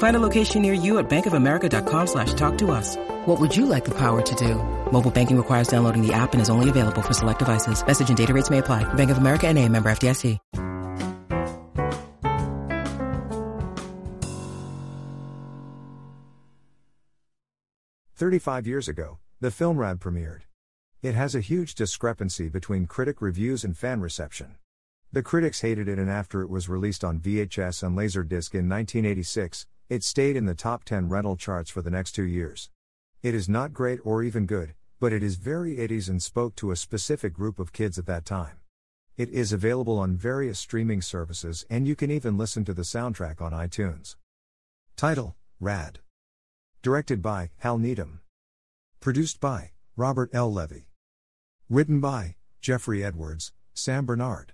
Find a location near you at bankofamerica.com slash talk to us. What would you like the power to do? Mobile banking requires downloading the app and is only available for select devices. Message and data rates may apply. Bank of America and a member FDIC. 35 years ago, the film Rad premiered. It has a huge discrepancy between critic reviews and fan reception. The critics hated it, and after it was released on VHS and Laserdisc in 1986, it stayed in the top 10 rental charts for the next two years. It is not great or even good, but it is very 80s and spoke to a specific group of kids at that time. It is available on various streaming services, and you can even listen to the soundtrack on iTunes. Title Rad. Directed by Hal Needham. Produced by Robert L. Levy. Written by Jeffrey Edwards, Sam Bernard.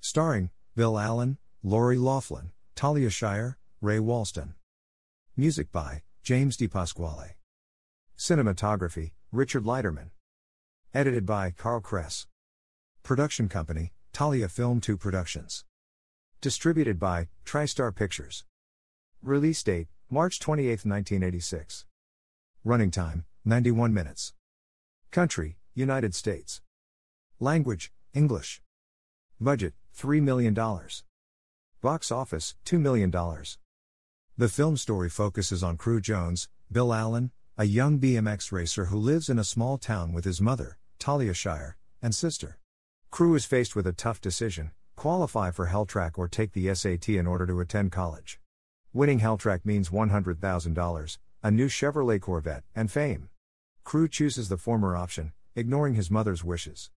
Starring Bill Allen, Lori Loughlin, Talia Shire, Ray Walston. Music by James DePasquale. Cinematography Richard Leiterman. Edited by Carl Kress. Production Company Talia Film 2 Productions. Distributed by TriStar Pictures. Release date March 28, 1986. Running time 91 minutes. Country United States. Language English. Budget $3 million. Box office $2 million. The film story focuses on Crew Jones, Bill Allen, a young BMX racer who lives in a small town with his mother, Talia Shire, and sister. Crew is faced with a tough decision qualify for Helltrack or take the SAT in order to attend college. Winning Helltrack means $100,000, a new Chevrolet Corvette, and fame. Crew chooses the former option, ignoring his mother's wishes.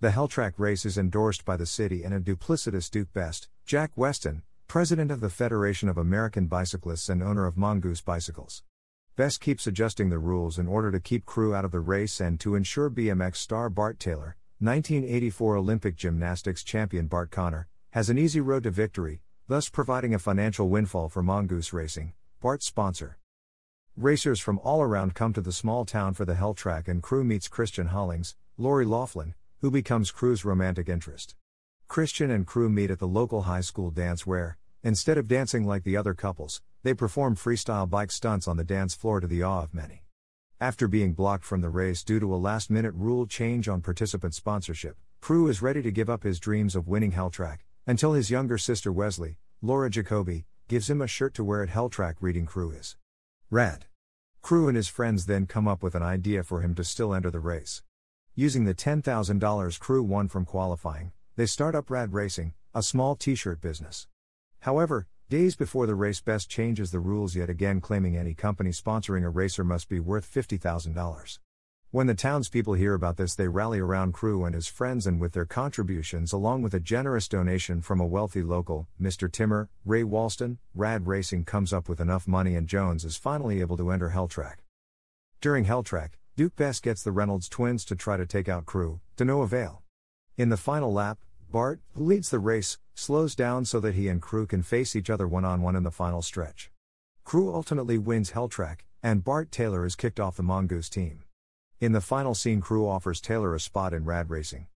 The Helltrack race is endorsed by the city and a duplicitous Duke Best, Jack Weston, president of the Federation of American Bicyclists and owner of Mongoose Bicycles. Best keeps adjusting the rules in order to keep Crew out of the race and to ensure BMX star Bart Taylor, 1984 Olympic gymnastics champion Bart Conner, has an easy road to victory, thus providing a financial windfall for Mongoose Racing, Bart's sponsor. Racers from all around come to the small town for the Hell Track and crew meets Christian Hollings, Lori Loughlin, who becomes crew's romantic interest. Christian and crew meet at the local high school dance where, instead of dancing like the other couples, they perform freestyle bike stunts on the dance floor to the awe of many. After being blocked from the race due to a last minute rule change on participant sponsorship, Crew is ready to give up his dreams of winning Helltrack, until his younger sister Wesley, Laura Jacoby, gives him a shirt to wear at Helltrack reading Crew is rad. Crew and his friends then come up with an idea for him to still enter the race. Using the $10,000 Crew won from qualifying, they start up Rad Racing, a small t shirt business. However, days before the race, Best changes the rules yet again, claiming any company sponsoring a racer must be worth $50,000. When the townspeople hear about this, they rally around Crew and his friends, and with their contributions, along with a generous donation from a wealthy local, Mr. Timmer, Ray Walston, Rad Racing comes up with enough money, and Jones is finally able to enter Helltrack. During Helltrack, Duke Best gets the Reynolds twins to try to take out Crew, to no avail. In the final lap, Bart, who leads the race, slows down so that he and Crew can face each other one on one in the final stretch. Crew ultimately wins Helltrack, and Bart Taylor is kicked off the Mongoose team. In the final scene, Crew offers Taylor a spot in Rad Racing.